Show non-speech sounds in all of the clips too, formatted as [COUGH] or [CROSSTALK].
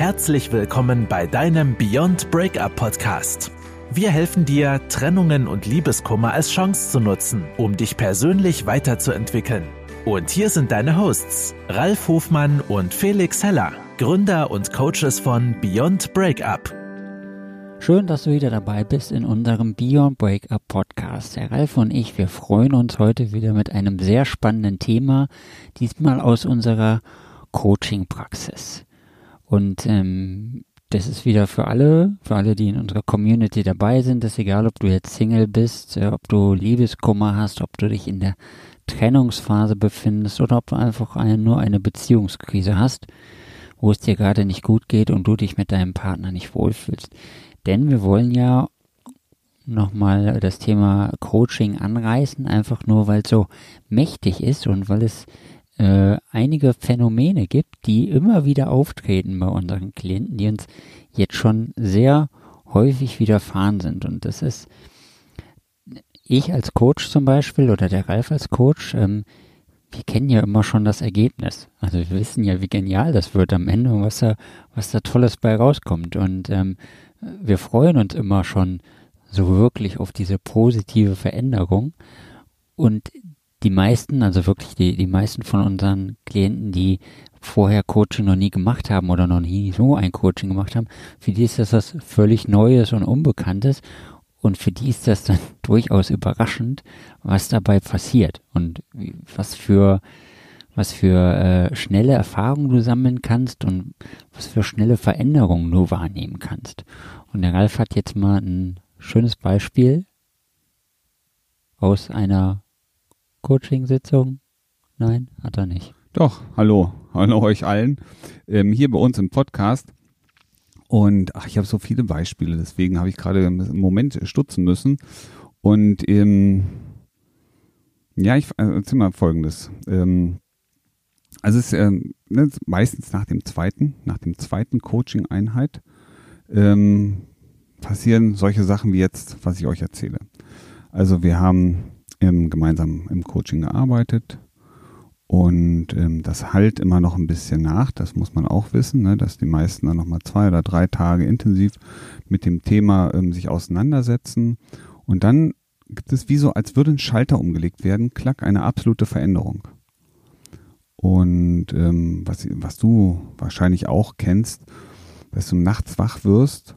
Herzlich willkommen bei deinem Beyond Breakup Podcast. Wir helfen dir, Trennungen und Liebeskummer als Chance zu nutzen, um dich persönlich weiterzuentwickeln. Und hier sind deine Hosts, Ralf Hofmann und Felix Heller, Gründer und Coaches von Beyond Breakup. Schön, dass du wieder dabei bist in unserem Beyond Breakup Podcast. Der Ralf und ich, wir freuen uns heute wieder mit einem sehr spannenden Thema, diesmal aus unserer Coaching-Praxis. Und ähm, das ist wieder für alle, für alle, die in unserer Community dabei sind. Das ist egal, ob du jetzt Single bist, äh, ob du Liebeskummer hast, ob du dich in der Trennungsphase befindest oder ob du einfach eine, nur eine Beziehungskrise hast, wo es dir gerade nicht gut geht und du dich mit deinem Partner nicht wohlfühlst. Denn wir wollen ja nochmal das Thema Coaching anreißen, einfach nur weil es so mächtig ist und weil es äh, einige Phänomene gibt, die immer wieder auftreten bei unseren Klienten, die uns jetzt schon sehr häufig widerfahren sind. Und das ist ich als Coach zum Beispiel oder der Ralf als Coach, ähm, wir kennen ja immer schon das Ergebnis. Also wir wissen ja, wie genial das wird am Ende und was da, was da Tolles bei rauskommt. Und ähm, wir freuen uns immer schon so wirklich auf diese positive Veränderung. Und die meisten, also wirklich die, die meisten von unseren Klienten, die vorher Coaching noch nie gemacht haben oder noch nie so ein Coaching gemacht haben, für die ist das was völlig Neues und Unbekanntes und für die ist das dann [LAUGHS] durchaus überraschend, was dabei passiert und was für was für äh, schnelle Erfahrungen du sammeln kannst und was für schnelle Veränderungen du wahrnehmen kannst. Und der Ralf hat jetzt mal ein schönes Beispiel aus einer Coaching-Sitzung? Nein, hat er nicht. Doch, hallo, hallo euch allen. Ähm, hier bei uns im Podcast. Und ach, ich habe so viele Beispiele, deswegen habe ich gerade im Moment stutzen müssen. Und ähm, ja, ich äh, erzähl mal folgendes. Ähm, also es ist ähm, ne, meistens nach dem zweiten, nach dem zweiten Coaching-Einheit ähm, passieren solche Sachen wie jetzt, was ich euch erzähle. Also wir haben ähm, gemeinsam im Coaching gearbeitet. Und ähm, das halt immer noch ein bisschen nach, das muss man auch wissen, ne, dass die meisten dann nochmal zwei oder drei Tage intensiv mit dem Thema ähm, sich auseinandersetzen. Und dann gibt es wie so, als würde ein Schalter umgelegt werden, klack, eine absolute Veränderung. Und ähm, was, was du wahrscheinlich auch kennst, dass du nachts wach wirst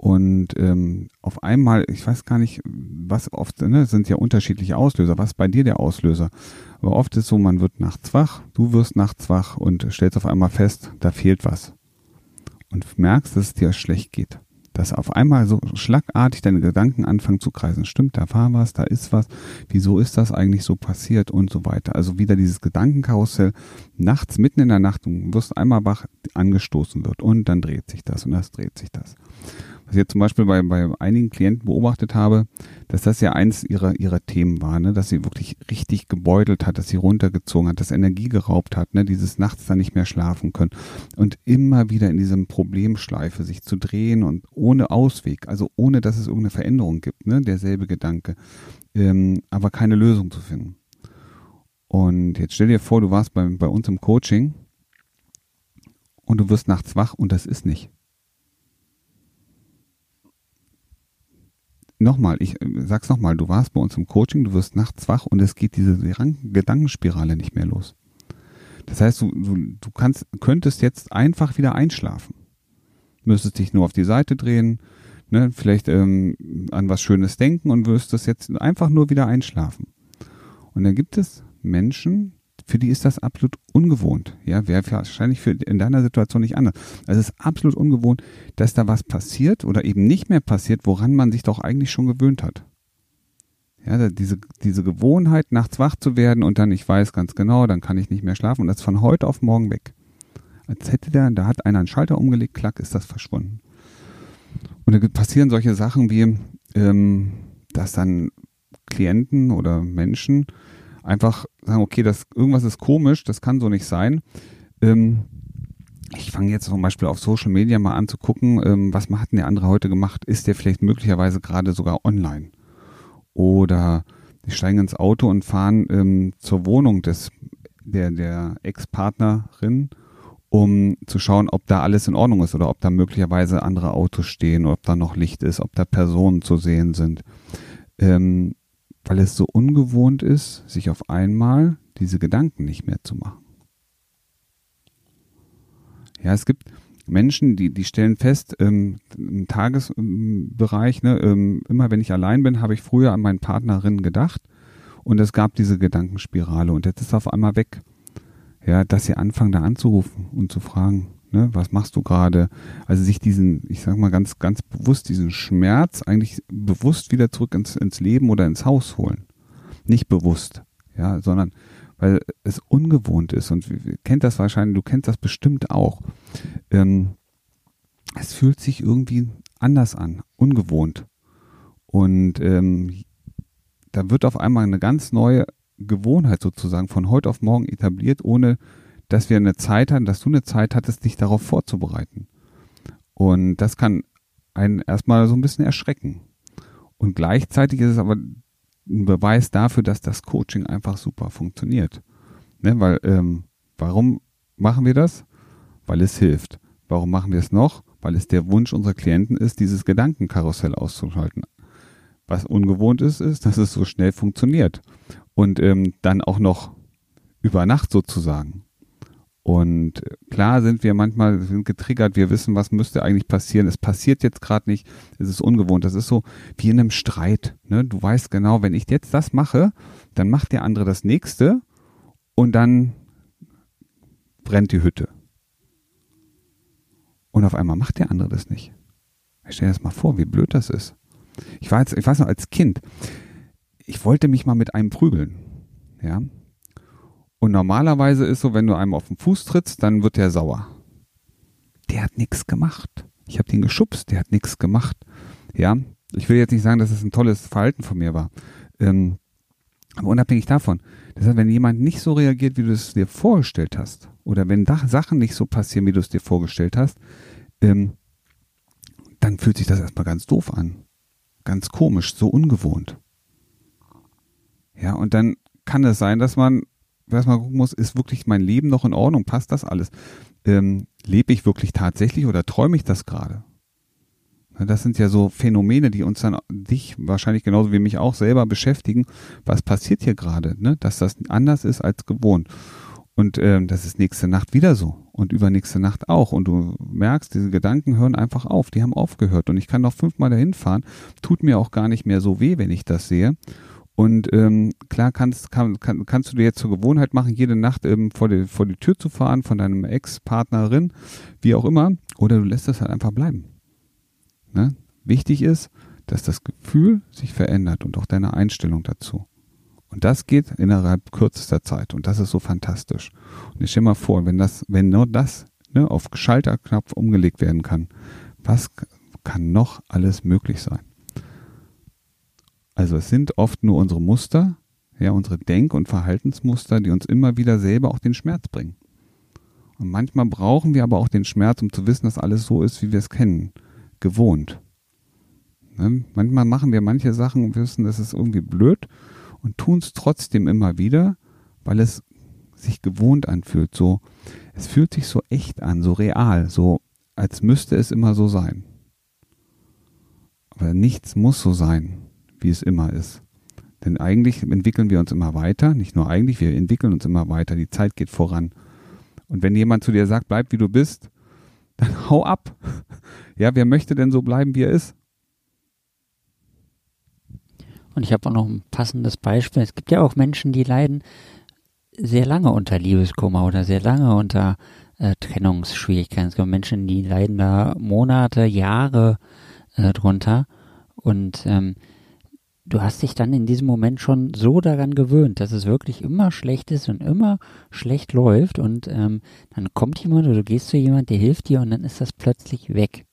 und ähm, auf einmal, ich weiß gar nicht, was oft, ne, sind ja unterschiedliche Auslöser. Was bei dir der Auslöser? Aber oft ist so, man wird nachts wach, du wirst nachts wach und stellst auf einmal fest, da fehlt was. Und merkst, dass es dir schlecht geht. Dass auf einmal so schlagartig deine Gedanken anfangen zu kreisen. Stimmt, da war was, da ist was. Wieso ist das eigentlich so passiert und so weiter. Also wieder dieses Gedankenkarussell nachts, mitten in der Nacht, du wirst einmal wach, angestoßen wird und dann dreht sich das und das dreht sich das was ich jetzt zum Beispiel bei, bei einigen Klienten beobachtet habe, dass das ja eins ihrer, ihrer Themen war, ne? dass sie wirklich richtig gebeutelt hat, dass sie runtergezogen hat, dass Energie geraubt hat, ne? dieses nachts dann nicht mehr schlafen können und immer wieder in diesem Problemschleife sich zu drehen und ohne Ausweg, also ohne, dass es irgendeine Veränderung gibt, ne? derselbe Gedanke, ähm, aber keine Lösung zu finden. Und jetzt stell dir vor, du warst bei, bei uns im Coaching und du wirst nachts wach und das ist nicht. Nochmal, ich äh, sag's nochmal, du warst bei uns im Coaching, du wirst nachts wach und es geht diese Gedankenspirale nicht mehr los. Das heißt, du, du, du kannst, könntest jetzt einfach wieder einschlafen. Müsstest dich nur auf die Seite drehen, ne, vielleicht ähm, an was Schönes denken und wirst das jetzt einfach nur wieder einschlafen. Und dann gibt es Menschen, für die ist das absolut ungewohnt. Ja, wäre wahrscheinlich für, in deiner Situation nicht anders. Also es ist absolut ungewohnt, dass da was passiert oder eben nicht mehr passiert, woran man sich doch eigentlich schon gewöhnt hat. Ja, diese, diese Gewohnheit, nachts wach zu werden und dann, ich weiß ganz genau, dann kann ich nicht mehr schlafen und das von heute auf morgen weg. Als hätte der, da hat einer einen Schalter umgelegt, klack, ist das verschwunden. Und da passieren solche Sachen wie, ähm, dass dann Klienten oder Menschen einfach sagen, okay, das irgendwas ist komisch, das kann so nicht sein. Ähm, ich fange jetzt zum Beispiel auf Social Media mal an zu gucken, ähm, was hat denn der andere heute gemacht? Ist der vielleicht möglicherweise gerade sogar online? Oder die steigen ins Auto und fahren ähm, zur Wohnung des der, der Ex-Partnerin um zu schauen, ob da alles in Ordnung ist oder ob da möglicherweise andere Autos stehen ob da noch Licht ist, ob da Personen zu sehen sind. Ähm, weil es so ungewohnt ist, sich auf einmal diese Gedanken nicht mehr zu machen. Ja, es gibt Menschen, die, die stellen fest, ähm, im Tagesbereich, ne, ähm, immer wenn ich allein bin, habe ich früher an meinen Partnerinnen gedacht und es gab diese Gedankenspirale und jetzt ist auf einmal weg. Ja, dass sie anfangen da anzurufen und zu fragen, ne, was machst du gerade? Also sich diesen, ich sag mal ganz, ganz bewusst diesen Schmerz eigentlich bewusst wieder zurück ins, ins Leben oder ins Haus holen. Nicht bewusst, ja, sondern weil es ungewohnt ist und kennt das wahrscheinlich, du kennst das bestimmt auch. Ähm, es fühlt sich irgendwie anders an, ungewohnt. Und ähm, da wird auf einmal eine ganz neue Gewohnheit sozusagen von heute auf morgen etabliert, ohne dass wir eine Zeit hatten, dass du eine Zeit hattest, dich darauf vorzubereiten. Und das kann einen erstmal so ein bisschen erschrecken. Und gleichzeitig ist es aber ein Beweis dafür, dass das Coaching einfach super funktioniert. Ne, weil, ähm, warum machen wir das? Weil es hilft. Warum machen wir es noch? Weil es der Wunsch unserer Klienten ist, dieses Gedankenkarussell auszuschalten. Was ungewohnt ist, ist, dass es so schnell funktioniert. Und ähm, dann auch noch über Nacht sozusagen. Und klar sind wir manchmal sind getriggert, wir wissen, was müsste eigentlich passieren. Es passiert jetzt gerade nicht, es ist ungewohnt. Das ist so wie in einem Streit. Ne? Du weißt genau, wenn ich jetzt das mache, dann macht der andere das nächste und dann brennt die Hütte. Und auf einmal macht der andere das nicht. Ich stell dir das mal vor, wie blöd das ist. Ich war jetzt, ich weiß noch, als Kind, ich wollte mich mal mit einem prügeln. Ja, und normalerweise ist so, wenn du einem auf den Fuß trittst, dann wird der sauer. Der hat nichts gemacht. Ich habe den geschubst, der hat nichts gemacht. Ja, ich will jetzt nicht sagen, dass es ein tolles Verhalten von mir war. Ähm, aber unabhängig davon, das heißt, wenn jemand nicht so reagiert, wie du es dir vorgestellt hast, oder wenn Sachen nicht so passieren, wie du es dir vorgestellt hast, ähm, dann fühlt sich das erstmal ganz doof an. Ganz komisch, so ungewohnt. Ja, und dann kann es sein, dass man was man gucken muss, ist wirklich mein Leben noch in Ordnung? Passt das alles? Ähm, lebe ich wirklich tatsächlich oder träume ich das gerade? Das sind ja so Phänomene, die uns dann dich wahrscheinlich genauso wie mich auch selber beschäftigen. Was passiert hier gerade? Ne? Dass das anders ist als gewohnt. Und ähm, das ist nächste Nacht wieder so und übernächste Nacht auch. Und du merkst, diese Gedanken hören einfach auf. Die haben aufgehört. Und ich kann noch fünfmal dahin fahren. Tut mir auch gar nicht mehr so weh, wenn ich das sehe. Und ähm, klar kannst, kann, kann, kannst du dir jetzt zur Gewohnheit machen, jede Nacht ähm, vor, die, vor die Tür zu fahren von deinem Ex-Partnerin, wie auch immer, oder du lässt es halt einfach bleiben. Ne? Wichtig ist, dass das Gefühl sich verändert und auch deine Einstellung dazu. Und das geht innerhalb kürzester Zeit und das ist so fantastisch. Und ich stell mal vor, wenn das, wenn nur das ne, auf Schalterknopf umgelegt werden kann, was kann noch alles möglich sein? Also es sind oft nur unsere Muster, ja, unsere Denk- und Verhaltensmuster, die uns immer wieder selber auch den Schmerz bringen. Und manchmal brauchen wir aber auch den Schmerz, um zu wissen, dass alles so ist, wie wir es kennen, gewohnt. Ne? Manchmal machen wir manche Sachen und wissen, das ist irgendwie blöd und tun es trotzdem immer wieder, weil es sich gewohnt anfühlt. So, es fühlt sich so echt an, so real, so als müsste es immer so sein. Aber nichts muss so sein wie es immer ist. Denn eigentlich entwickeln wir uns immer weiter, nicht nur eigentlich, wir entwickeln uns immer weiter, die Zeit geht voran. Und wenn jemand zu dir sagt, bleib wie du bist, [LAUGHS] dann hau ab. Ja, wer möchte denn so bleiben, wie er ist? Und ich habe auch noch ein passendes Beispiel. Es gibt ja auch Menschen, die leiden sehr lange unter Liebeskummer oder sehr lange unter äh, Trennungsschwierigkeiten. Es gibt Menschen, die leiden da Monate, Jahre äh, drunter. Und ähm, du hast dich dann in diesem Moment schon so daran gewöhnt, dass es wirklich immer schlecht ist und immer schlecht läuft und ähm, dann kommt jemand oder du gehst zu jemand, der hilft dir und dann ist das plötzlich weg.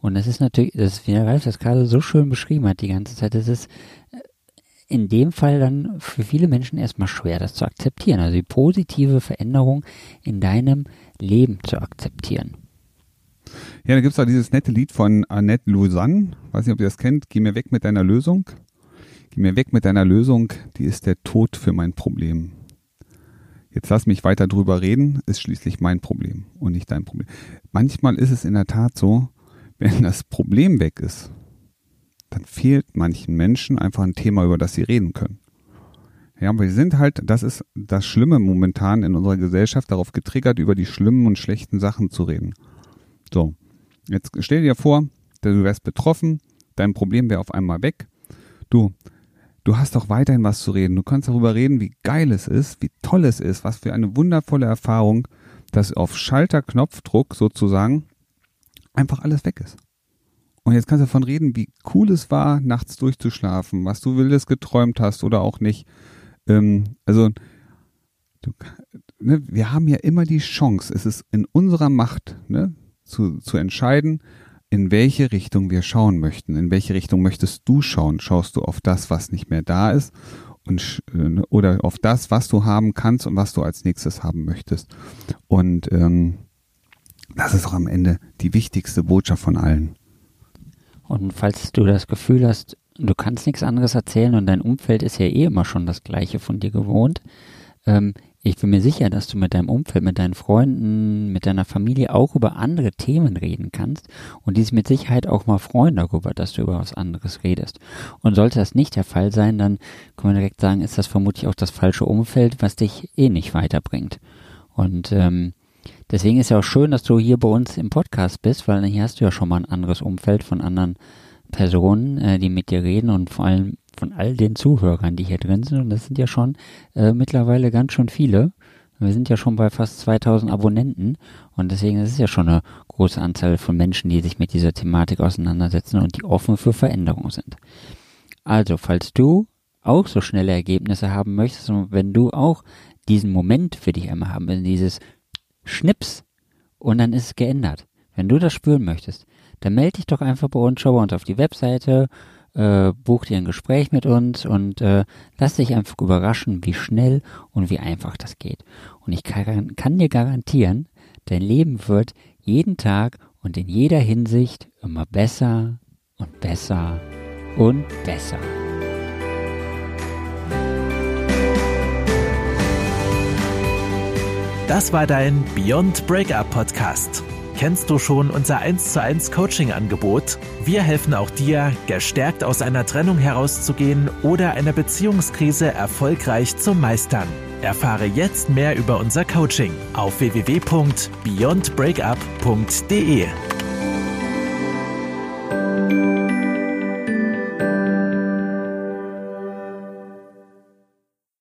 Und das ist natürlich, das wie der Ralf das gerade so schön beschrieben hat die ganze Zeit, das ist äh, in dem Fall dann für viele Menschen erstmal schwer, das zu akzeptieren, also die positive Veränderung in deinem Leben zu akzeptieren. Ja, da gibt es auch dieses nette Lied von Annette Lausanne, weiß nicht, ob ihr das kennt, Geh mir weg mit deiner Lösung. Geh mir weg mit deiner Lösung, die ist der Tod für mein Problem. Jetzt lass mich weiter drüber reden, ist schließlich mein Problem und nicht dein Problem. Manchmal ist es in der Tat so, wenn das Problem weg ist, dann fehlt manchen Menschen einfach ein Thema, über das sie reden können. Ja, aber wir sind halt, das ist das Schlimme momentan in unserer Gesellschaft, darauf getriggert, über die schlimmen und schlechten Sachen zu reden. So, jetzt stell dir vor, du wärst betroffen, dein Problem wäre auf einmal weg. Du, du hast doch weiterhin was zu reden. Du kannst darüber reden, wie geil es ist, wie toll es ist, was für eine wundervolle Erfahrung, dass auf Schalterknopfdruck sozusagen einfach alles weg ist. Und jetzt kannst du davon reden, wie cool es war, nachts durchzuschlafen, was du wildes geträumt hast oder auch nicht. Ähm, also, du, ne, wir haben ja immer die Chance, es ist in unserer Macht, ne, zu, zu entscheiden, in welche Richtung wir schauen möchten. In welche Richtung möchtest du schauen? Schaust du auf das, was nicht mehr da ist? Und, äh, oder auf das, was du haben kannst und was du als nächstes haben möchtest. Und ähm, das ist auch am Ende die wichtigste Botschaft von allen. Und falls du das Gefühl hast, du kannst nichts anderes erzählen und dein Umfeld ist ja eh immer schon das Gleiche von dir gewohnt, ähm, ich bin mir sicher, dass du mit deinem Umfeld, mit deinen Freunden, mit deiner Familie auch über andere Themen reden kannst und die sich mit Sicherheit auch mal freuen darüber, dass du über was anderes redest. Und sollte das nicht der Fall sein, dann können wir direkt sagen, ist das vermutlich auch das falsche Umfeld, was dich eh nicht weiterbringt. Und ähm, Deswegen ist ja auch schön, dass du hier bei uns im Podcast bist, weil hier hast du ja schon mal ein anderes Umfeld von anderen Personen, äh, die mit dir reden und vor allem von all den Zuhörern, die hier drin sind. Und das sind ja schon äh, mittlerweile ganz schön viele. Wir sind ja schon bei fast 2000 Abonnenten und deswegen ist es ja schon eine große Anzahl von Menschen, die sich mit dieser Thematik auseinandersetzen und die offen für Veränderung sind. Also, falls du auch so schnelle Ergebnisse haben möchtest und wenn du auch diesen Moment für dich einmal haben willst, dieses Schnips und dann ist es geändert. Wenn du das spüren möchtest, dann melde dich doch einfach bei uns, schau bei uns auf die Webseite, äh, buch dir ein Gespräch mit uns und äh, lass dich einfach überraschen, wie schnell und wie einfach das geht. Und ich kann, kann dir garantieren, dein Leben wird jeden Tag und in jeder Hinsicht immer besser und besser und besser. Das war dein Beyond Breakup Podcast. Kennst du schon unser 1 zu 1 Coaching Angebot? Wir helfen auch dir, gestärkt aus einer Trennung herauszugehen oder eine Beziehungskrise erfolgreich zu meistern. Erfahre jetzt mehr über unser Coaching auf www.beyondbreakup.de.